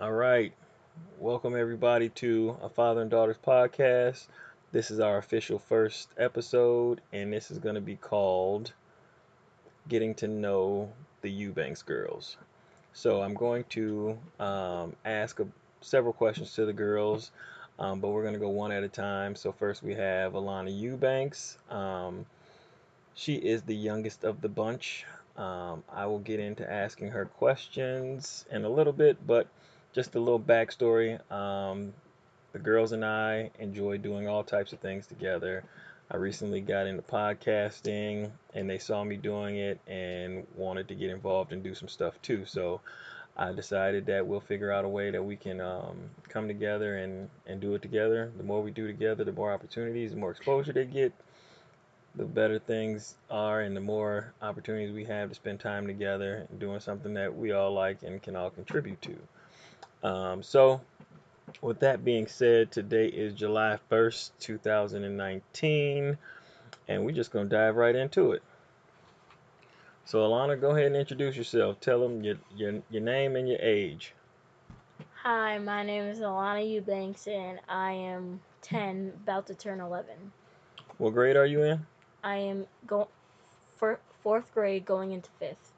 All right. Welcome, everybody, to a Father and Daughters podcast. This is our official first episode, and this is going to be called Getting to Know the Eubanks Girls. So, I'm going to um, ask a, several questions to the girls, um, but we're going to go one at a time. So, first we have Alana Eubanks. Um, she is the youngest of the bunch. Um, I will get into asking her questions in a little bit, but just a little backstory. Um, the girls and I enjoy doing all types of things together. I recently got into podcasting and they saw me doing it and wanted to get involved and do some stuff too. So I decided that we'll figure out a way that we can um, come together and, and do it together. The more we do together, the more opportunities, the more exposure they get, the better things are, and the more opportunities we have to spend time together doing something that we all like and can all contribute to. Um, so, with that being said, today is July 1st, 2019, and we're just going to dive right into it. So, Alana, go ahead and introduce yourself. Tell them your, your, your name and your age. Hi, my name is Alana Eubanks, and I am 10, about to turn 11. What grade are you in? I am go for fourth grade, going into fifth.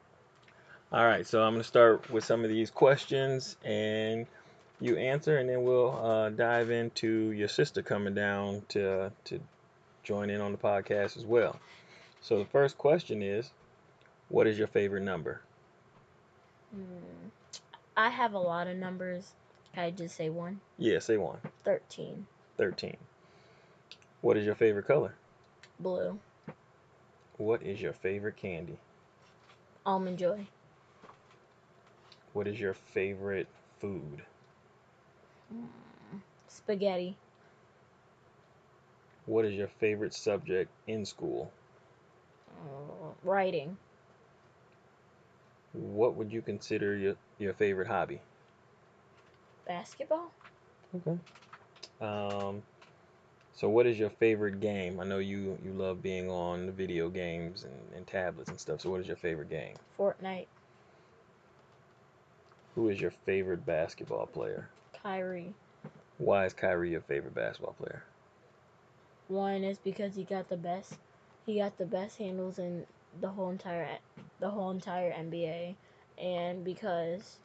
All right, so I'm going to start with some of these questions, and you answer, and then we'll uh, dive into your sister coming down to to join in on the podcast as well. So the first question is, what is your favorite number? Hmm. I have a lot of numbers. Can I just say one? Yeah, say one. 13. 13. What is your favorite color? Blue. What is your favorite candy? Almond Joy. What is your favorite food? Spaghetti. What is your favorite subject in school? Uh, writing. What would you consider your, your favorite hobby? Basketball. Okay. Um, so what is your favorite game? I know you you love being on the video games and, and tablets and stuff. So what is your favorite game? Fortnite. Who is your favorite basketball player? Kyrie. Why is Kyrie your favorite basketball player? One is because he got the best. He got the best handles in the whole entire the whole entire NBA, and because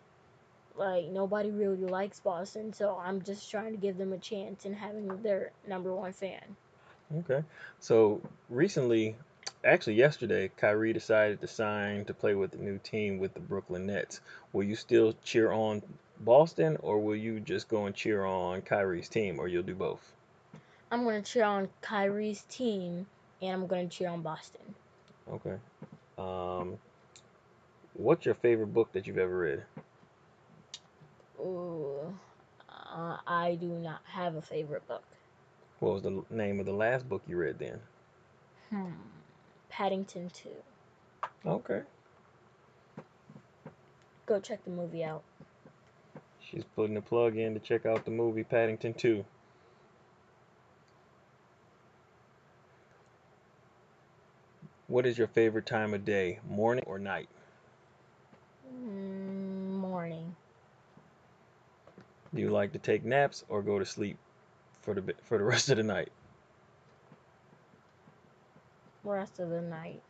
like nobody really likes Boston, so I'm just trying to give them a chance and having their number one fan. Okay. So recently, actually yesterday, Kyrie decided to sign to play with the new team with the Brooklyn Nets. Will you still cheer on Boston, or will you just go and cheer on Kyrie's team, or you'll do both? I'm gonna cheer on Kyrie's team, and I'm gonna cheer on Boston. Okay. Um, what's your favorite book that you've ever read? Ooh, uh, I do not have a favorite book. What was the name of the last book you read then? Hmm. Paddington 2. Okay. Go check the movie out. She's putting the plug in to check out the movie Paddington 2. What is your favorite time of day, morning or night? Mm, morning. Do you like to take naps or go to sleep for the for the rest of the night? Rest of the night.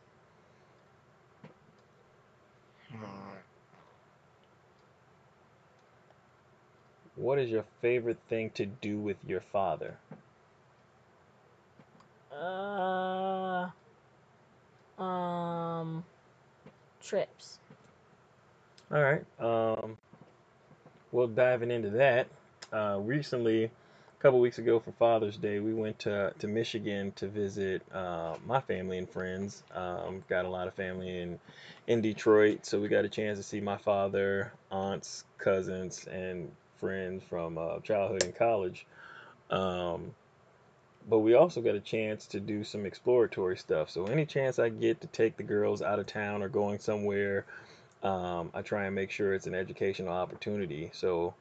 What is your favorite thing to do with your father? Uh. Um. Trips. All right. Um, well, diving into that, uh, recently, a couple weeks ago for Father's Day, we went to, to Michigan to visit uh, my family and friends. Um, got a lot of family in in Detroit, so we got a chance to see my father, aunts, cousins, and friends from uh, childhood and college. Um, but we also got a chance to do some exploratory stuff. So any chance I get to take the girls out of town or going somewhere um, I try and make sure it's an educational opportunity. So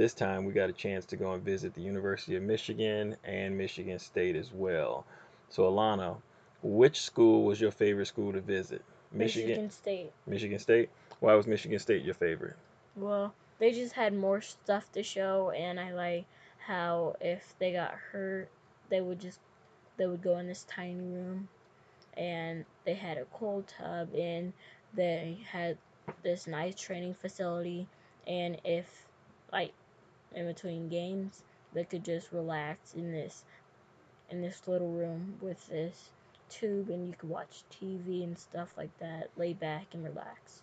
this time we got a chance to go and visit the University of Michigan and Michigan State as well. So Alana, which school was your favorite school to visit? Michigan State. Michigan State. Why was Michigan State your favorite? Well, they just had more stuff to show, and I like how if they got hurt, they would just they would go in this tiny room, and they had a cold tub, and they had this nice training facility, and if like in between games, they could just relax in this in this little room with this tube and you could watch TV and stuff like that, lay back and relax.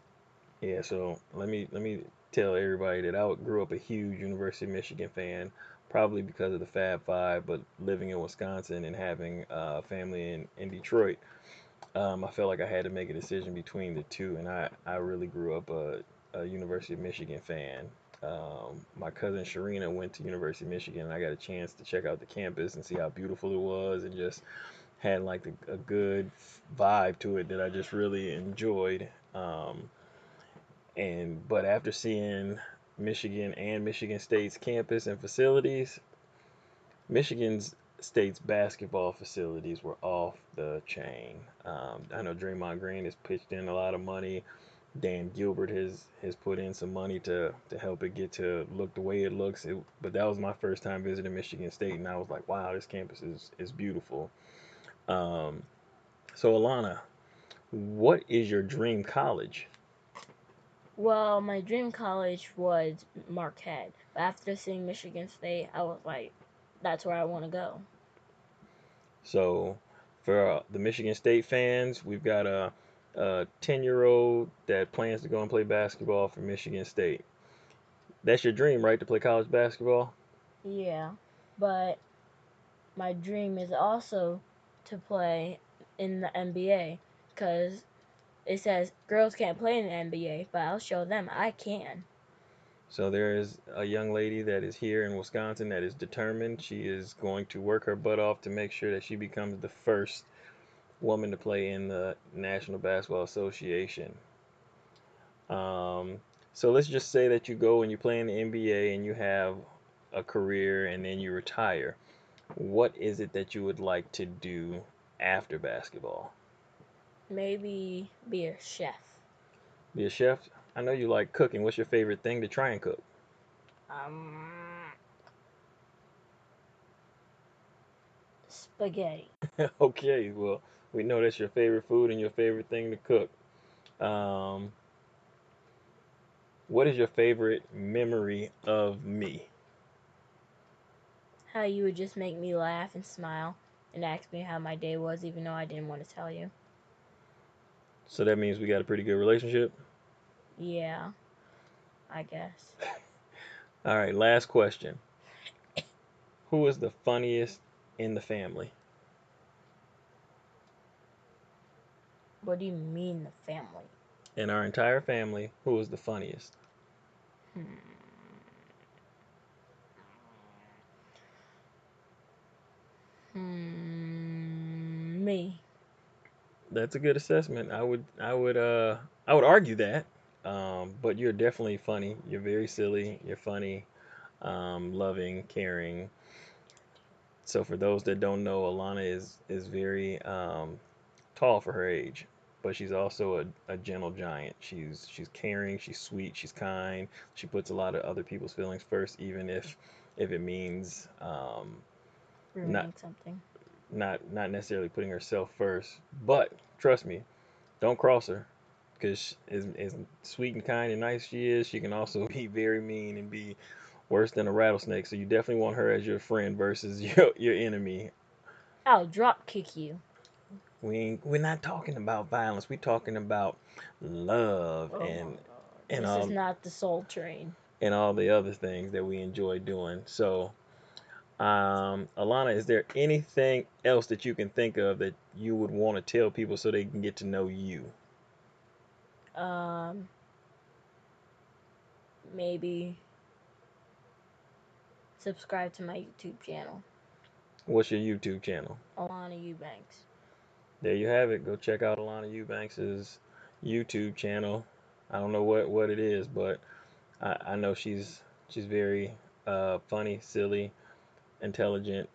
Yeah, so let me let me tell everybody that I grew up a huge University of Michigan fan, probably because of the Fab Five, but living in Wisconsin and having a family in, in Detroit, um, I felt like I had to make a decision between the two, and I, I really grew up a, a University of Michigan fan. Um, my cousin Sharina went to University of Michigan, and I got a chance to check out the campus and see how beautiful it was, and just had like a, a good vibe to it that I just really enjoyed. Um, and but after seeing Michigan and Michigan State's campus and facilities, Michigan's State's basketball facilities were off the chain. Um, I know Draymond Green has pitched in a lot of money. Dan Gilbert has has put in some money to to help it get to look the way it looks. It, but that was my first time visiting Michigan State, and I was like, wow, this campus is is beautiful. Um, so Alana, what is your dream college? Well, my dream college was Marquette. But after seeing Michigan State, I was like, that's where I want to go. So, for uh, the Michigan State fans, we've got a, a 10 year old that plans to go and play basketball for Michigan State. That's your dream, right? To play college basketball? Yeah, but my dream is also to play in the NBA because it says girls can't play in the NBA, but I'll show them I can. So there is a young lady that is here in Wisconsin that is determined. She is going to work her butt off to make sure that she becomes the first woman to play in the National Basketball Association. Um, so let's just say that you go and you play in the NBA and you have a career and then you retire. What is it that you would like to do after basketball? Maybe be a chef. Be a chef? I know you like cooking. What's your favorite thing to try and cook? Um, spaghetti. okay, well, we know that's your favorite food and your favorite thing to cook. Um, what is your favorite memory of me? How you would just make me laugh and smile and ask me how my day was, even though I didn't want to tell you. So that means we got a pretty good relationship? Yeah, I guess. All right, last question. Who is the funniest in the family? What do you mean, the family? In our entire family, who is the funniest? Hmm. Hmm. Me. That's a good assessment. I would, I would, uh, I would argue that. Um, but you're definitely funny. You're very silly. You're funny, um, loving, caring. So for those that don't know, Alana is is very um, tall for her age, but she's also a, a gentle giant. She's she's caring. She's sweet. She's kind. She puts a lot of other people's feelings first, even if if it means um, Ruining not something. not not necessarily putting herself first. But trust me, don't cross her because as, as sweet and kind and nice she is, she can also be very mean and be worse than a rattlesnake. So you definitely want her as your friend versus your your enemy. I'll drop kick you. We ain't, we're not talking about violence. We're talking about love Oh my and God. and this all is not the Soul Train. and all the other things that we enjoy doing. So, um, Alana, is there anything else that you can think of that you would want to tell people so they can get to know you? Um, maybe subscribe to my YouTube channel, What's your YouTube channel? Alana Eubanks. There you have it. Go check out Alana Eubanks's YouTube channel. I don't know what, what it is, but I, I know she's she's very uh, funny, silly, intelligent,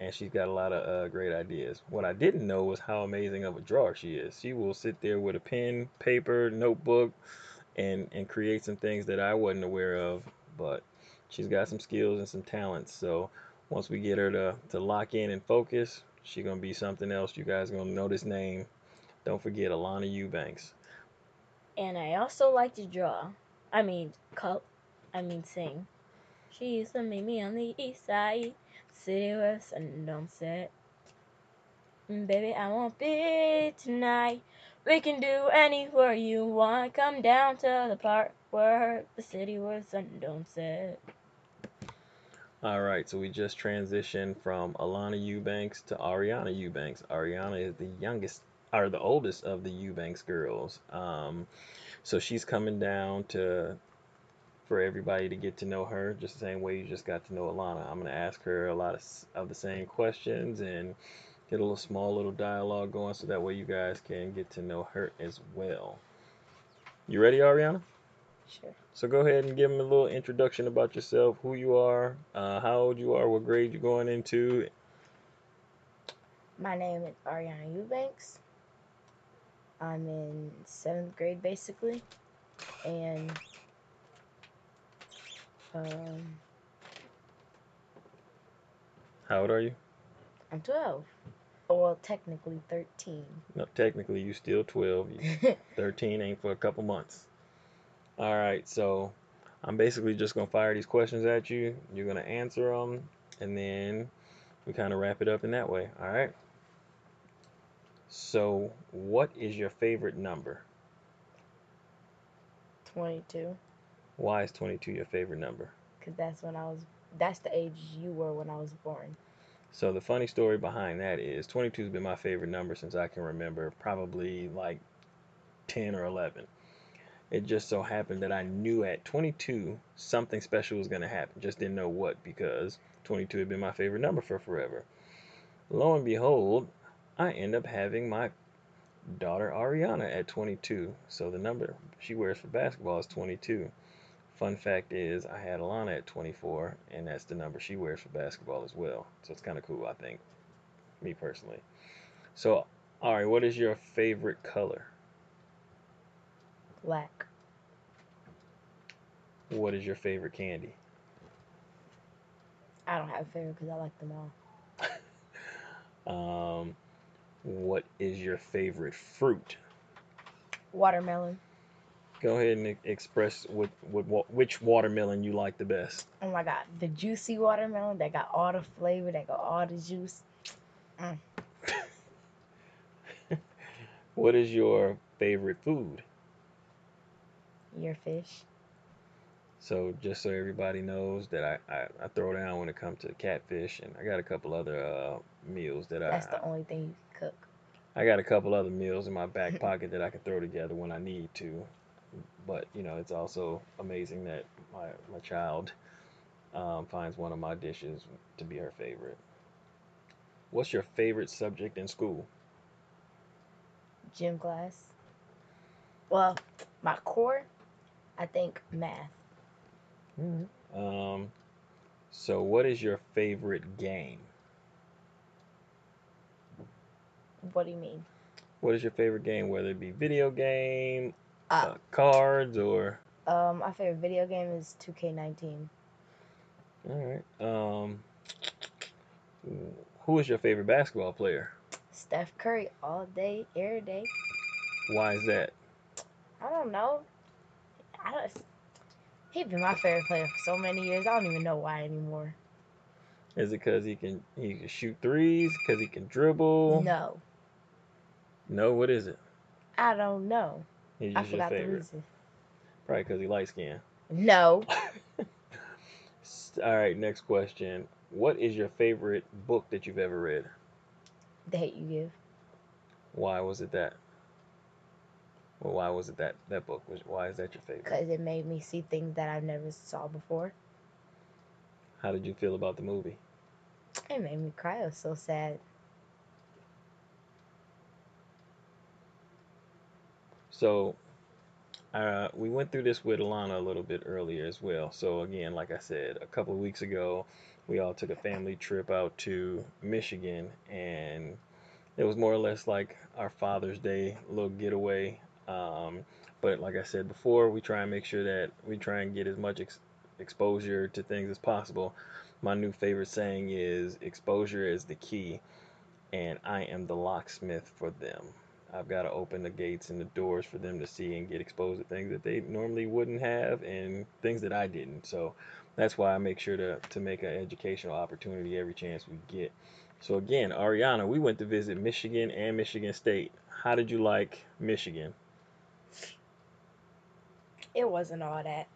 and she's got a lot of uh, great ideas. What I didn't know was how amazing of a drawer she is. She will sit there with a pen, paper, notebook, and and create some things that I wasn't aware of. But she's got some skills and some talents. So once we get her to to lock in and focus, she's gonna be something else. You guys gonna know this name. Don't forget Alana Eubanks. And I also like to draw. I mean, cut. I mean, sing. She used to meet me on the east side, city where sun don't set. Mm, Baby, I won't be tonight. We can do anywhere you want. Come down to the park where the city where sun don't set. All right, so we just transitioned from Alana Eubanks to Ariana Eubanks. Ariana is the youngest or the oldest of the Eubanks girls. Um, so she's coming down to for everybody to get to know her just the same way you just got to know Alana. I'm gonna ask her a lot of, of the same questions and get a little small little dialogue going so that way you guys can get to know her as well. You ready, Ariana? Sure. So go ahead and give them a little introduction about yourself, who you are, uh, how old you are, what grade you're going into. My name is Ariana Eubanks. I'm in seventh grade basically, and um, How old are you? I'm 12. Well, technically 13. No, technically you still 12. 13 ain't for a couple months. All right, so I'm basically just gonna fire these questions at you. You're gonna answer them, and then we kind of wrap it up in that way. All right. So, what is your favorite number? 22, Why is 22 your favorite number? because that's when I was. That's the age you were when I was born. So the funny story behind that is 22 has been my favorite number since I can remember, probably like 10 or 11. It just so happened that I knew at 22 something special was going to happen. Just didn't know what because 22 had been my favorite number for forever. Lo and behold, I end up having my daughter Ariana at 22. So the number she wears for basketball is 22. Fun fact is, I had Alana at 24, and that's the number she wears for basketball as well. So it's kind of cool, I think, me personally. So, Ari, what is your favorite color? Black. What is your favorite candy? I don't have a favorite because I like them all. Um, what is your favorite fruit? Watermelon. Go ahead and express what, what, what which watermelon you like the best. Oh my god, the juicy watermelon that got all the flavor, that got all the juice. What is your favorite food? Your fish. So just so everybody knows that I, I, I throw down when it comes to catfish, and I got a couple other uh, meals that I That's the only thing you cook. I got a couple other meals in my back pocket that I can throw together when I need to. But you know, it's also amazing that my my child um, finds one of my dishes to be her favorite. What's your favorite subject in school? Gym class. Well, my core, I think math. Um, so what is your favorite game? What do you mean? What is your favorite game, whether it be video game, Uh, uh, cards, or um, my favorite video game is 2K19. all right. Um, who is your favorite basketball player? Steph Curry all day, every day. Why is that? I don't know. I don't. He's been my favorite player for so many years. I don't even know why anymore. Is it because he can he can shoot threes? Because he can dribble? No, No, what is it? I don't know. He's I forgot the reason. Probably because he light skinned. No, All right, next question. What is your favorite book that you've ever read? the hate you give. Why was it that? Well, why was it that that book? Was why is that your favorite? Because it made me see things that I've never saw before. How did you feel about the movie? It made me cry. It was so sad. So, uh, we went through this with Alana a little bit earlier as well. So again, like I said, a couple of weeks ago, we all took a family trip out to Michigan, and it was more or less like our Father's Day little getaway. Um, But like I said before, we try and make sure that we try and get as much ex- exposure to things as possible. My new favorite saying is exposure is the key, and I am the locksmith for them. I've got to open the gates and the doors for them to see and get exposed to things that they normally wouldn't have and things that I didn't. So that's why I make sure to, to make an educational opportunity every chance we get. So again, Ariana, we went to visit Michigan and Michigan State. How did you like Michigan? It wasn't all that.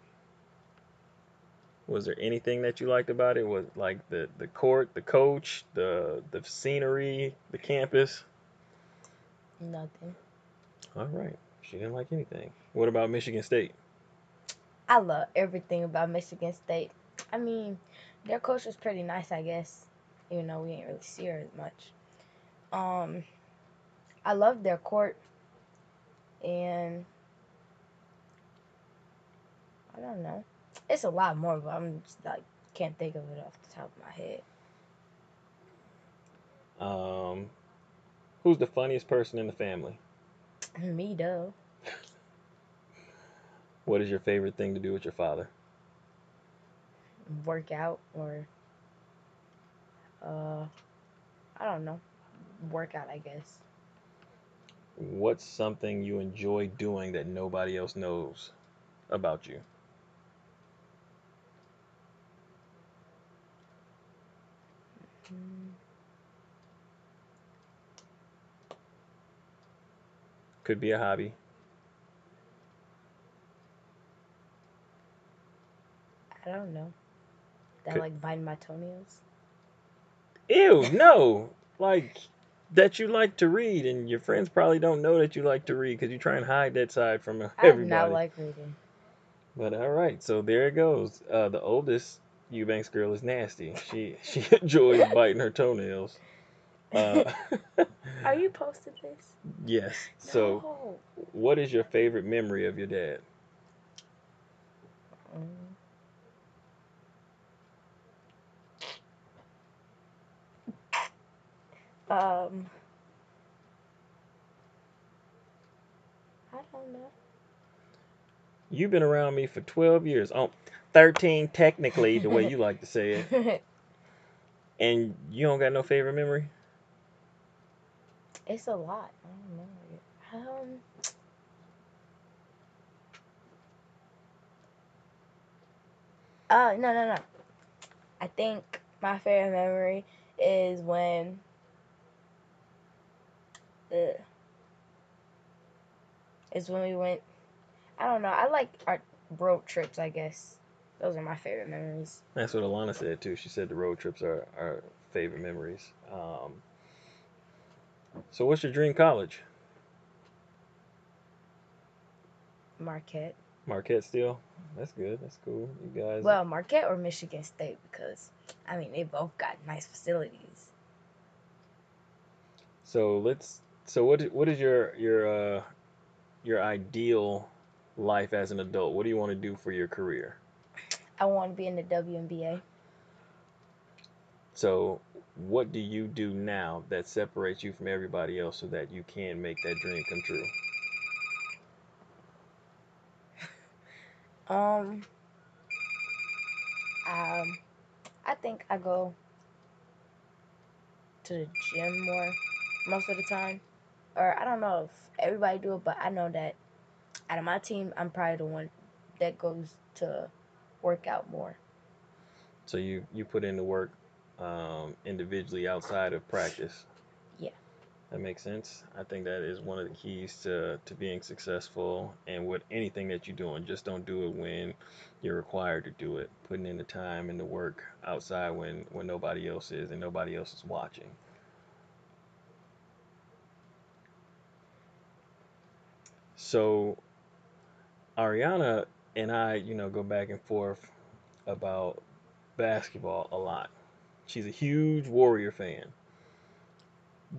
Was there anything that you liked about it? Was like the the court, the coach, the the scenery, the campus? Nothing. All right. She didn't like anything. What about Michigan State? I love everything about Michigan State. I mean, their coach was pretty nice, I guess, even though we ain't really see her as much. Um, I love their court, and I don't know. It's a lot more, but I'm just like can't think of it off the top of my head. Um, who's the funniest person in the family? Me though. What is your favorite thing to do with your father? Work out or uh, I don't know. Work out, I guess. What's something you enjoy doing that nobody else knows about you? Mm, Could be a hobby. I don't know. That Could- like biting my toenails. Ew, no. Like that you like to read, and your friends probably don't know that you like to read because you try and hide that side from everybody. I do not like reading. But all right, so there it goes. Uh, the oldest Eubanks girl is nasty. She she enjoys biting her toenails. Uh, Are you posted this? yes. So, what is your favorite memory of your dad? Mm. Um, I don't know. You've been around me for 12 years. Oh, 13 technically, the way you like to say it. And you don't got no favorite memory? it's a lot. I don't know. Um, uh, no, no, no. I think my favorite memory is when. Uh, is when we went. I don't know. I like our road trips. I guess those are my favorite memories. That's what Alana said too. She said the road trips are our favorite memories. Um, so, what's your dream college? Marquette. Marquette still? That's good. That's cool. You guys. Well, Marquette or Michigan State because I mean they both got nice facilities. So let's. So what? What is your your uh your ideal life as an adult? What do you want to do for your career? I want to be in the WNBA. So what do you do now that separates you from everybody else so that you can make that dream come true? Um, um, I think I go to the gym more most of the time, or I don't know if everybody do it, but I know that out of my team, I'm probably the one that goes to work out more. So you you put in the work um, individually outside of practice. Yeah. That makes sense. I think that is one of the keys to, to being successful and with anything that you're doing. Just don't do it when you're required to do it. Putting in the time and the work outside when, when nobody else is and nobody else is watching. So Ariana and I, you know, go back and forth about basketball a lot. She's a huge Warrior fan.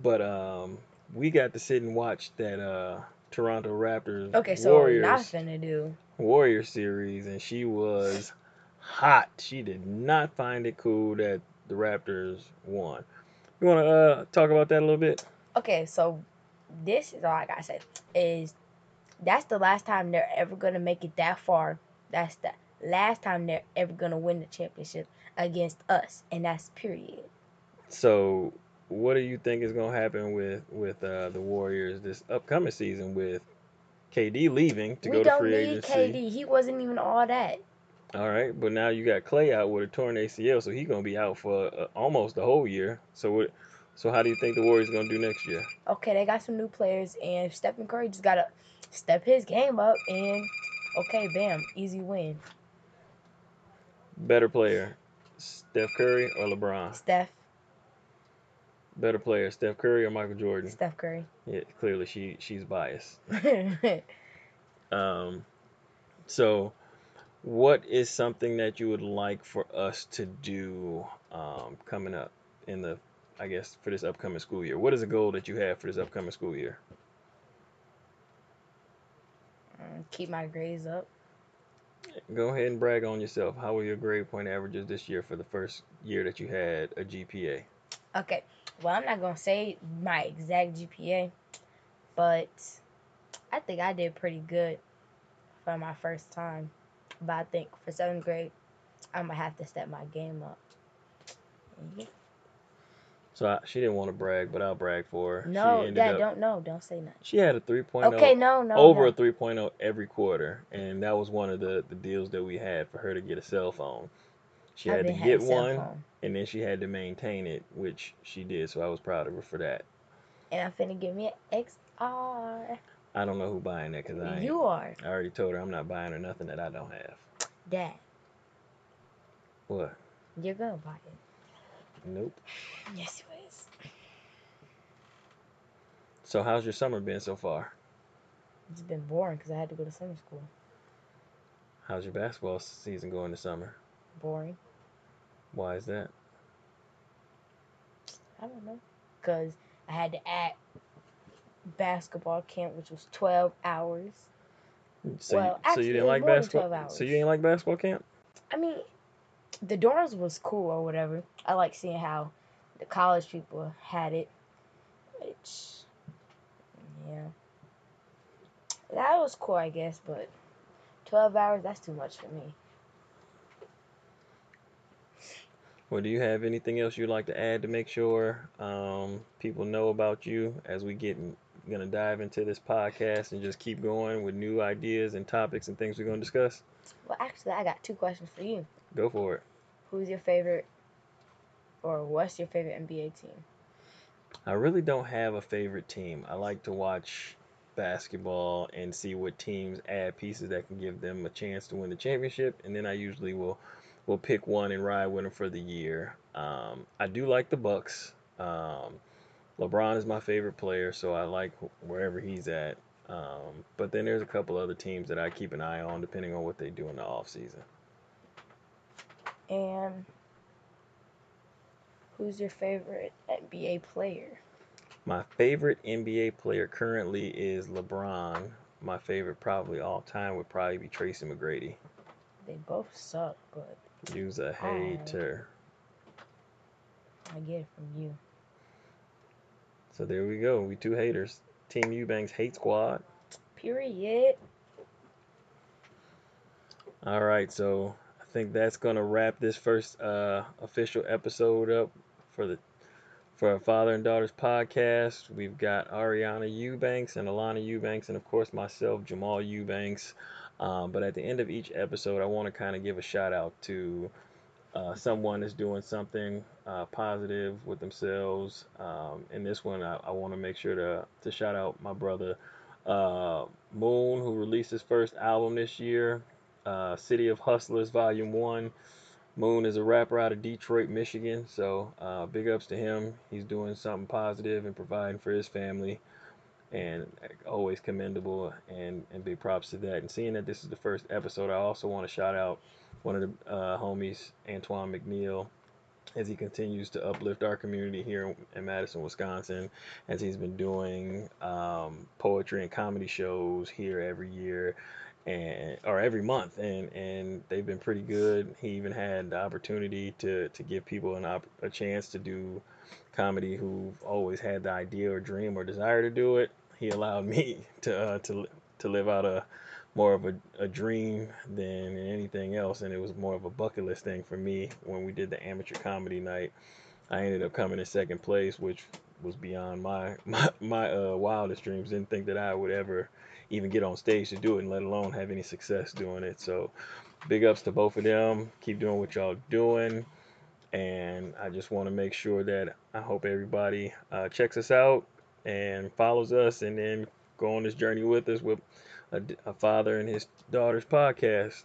But um we got to sit and watch that uh Toronto Raptors Okay, so Warriors I'm finna do. Warrior series and she was hot. She did not find it cool that the Raptors won. You want to uh talk about that a little bit? Okay, so this is all I gotta say is that's the last time they're ever gonna make it that far. That's the last time they're ever gonna win the championship against us, and that's period. So, what do you think is going to happen with with uh, the Warriors this upcoming season with KD leaving to we go to free agency? We don't need? KD. He wasn't even all that. All right, but now you got Klay out with a torn ACL, so he's going to be out for uh, almost the whole year. So, what? So, how do you think the Warriors going to do next year? Okay, they got some new players, and Stephen Curry just gotta step his game up, and okay, bam, easy win. Better player, Steph Curry or LeBron? Steph, Better player, Steph Curry or Michael Jordan? Steph Curry. Yeah, clearly she she's biased. Um, so, what is something that you would like for us to do um, coming up in the, I guess, for this upcoming school year? What is a goal that you have for this upcoming school year? Mm, Keep my grades up. Go ahead and brag on yourself. How were your grade point averages this year for the first year that you had a GPA? Okay, well, I'm not gonna say my exact GPA, but I think I did pretty good for my first time. But I think for seventh grade, I'm gonna have to step my game up. Yeah. So I, she didn't want to brag, but I'll brag for her. No, yeah, up, don't no, don't say nothing. She had a 3.0 Okay, no, no, over no. a 3.0 every quarter, and that was one of the, the deals that we had for her to get a cell phone. She had to get one, phone. and then she had to maintain it, which she did. So I was proud of her for that. and I'm finna give me an XR. I don't know who buying that because I You are I already told her I'm not buying her nothing that I don't have. dad. What? You're gonna buy it. Nope. Yes, you is. So how's your summer been so far? It's been boring because I had to go to summer school. How's your basketball season going this summer? Boring. Why is that? I don't know. Because I had to act basketball camp, which was 12 hours. So Well, you, so you didn't like basketball? So you ain't like basketball camp? I mean, the dorms was cool or whatever. I like seeing how the college people had it. Which, yeah. That was cool, I guess, but 12 hours, that's too much for me. Well, do you have anything else you'd like to add to make sure um, people know about you as we get gonna dive into this podcast and just keep going with new ideas and topics and things we're gonna discuss? Well, actually, I got two questions for you. Go for it. Who's your favorite, or what's your favorite NBA team? I really don't have a favorite team. I like to watch basketball and see what teams add pieces that can give them a chance to win the championship, and then I usually will will pick one and ride with them for the year. Um, I do like the Bucks. Um, LeBron is my favorite player, so I like wherever he's at. Um, but then there's a couple other teams that I keep an eye on depending on what they do in the offseason. And who's your favorite NBA player? My favorite NBA player currently is LeBron. My favorite, probably all time, would probably be Tracy McGrady. They both suck, but You's a hater. I get it from you. So there we go. We two haters. Team Eubanks hate squad. Period. All right, so I think that's gonna wrap this first uh, official episode up for the for our father and daughters podcast. We've got Ariana Eubanks and Alana Eubanks, and of course myself, Jamal Eubanks. Um, but at the end of each episode, I want to kind of give a shout out to uh, someone that's doing something uh, positive with themselves. Um, in this one, I, I want to make sure to to shout out my brother uh, Moon, who released his first album this year, uh, City of Hustlers Volume One. Moon is a rapper out of Detroit, Michigan, so uh, big ups to him. He's doing something positive and providing for his family, and always commendable. And and big props to that. And seeing that this is the first episode, I also want to shout out one of the uh, homies, Antoine McNeil, as he continues to uplift our community here in Madison, Wisconsin, as he's been doing um, poetry and comedy shows here every year and or every month and and they've been pretty good he even had the opportunity to to give people an op- a chance to do comedy who've always had the idea or dream or desire to do it he allowed me to uh, to to live out a more of a, a dream than anything else, and it was more of a bucket list thing for me when we did the amateur comedy night. I ended up coming in second place, which was beyond my my, my uh, wildest dreams. Didn't think that I would ever even get on stage to do it, and let alone have any success doing it. So, big ups to both of them. Keep doing what y'all doing. And I just want to make sure that I hope everybody uh, checks us out and follows us, and then go on this journey with us with a, a father and his daughter's podcast.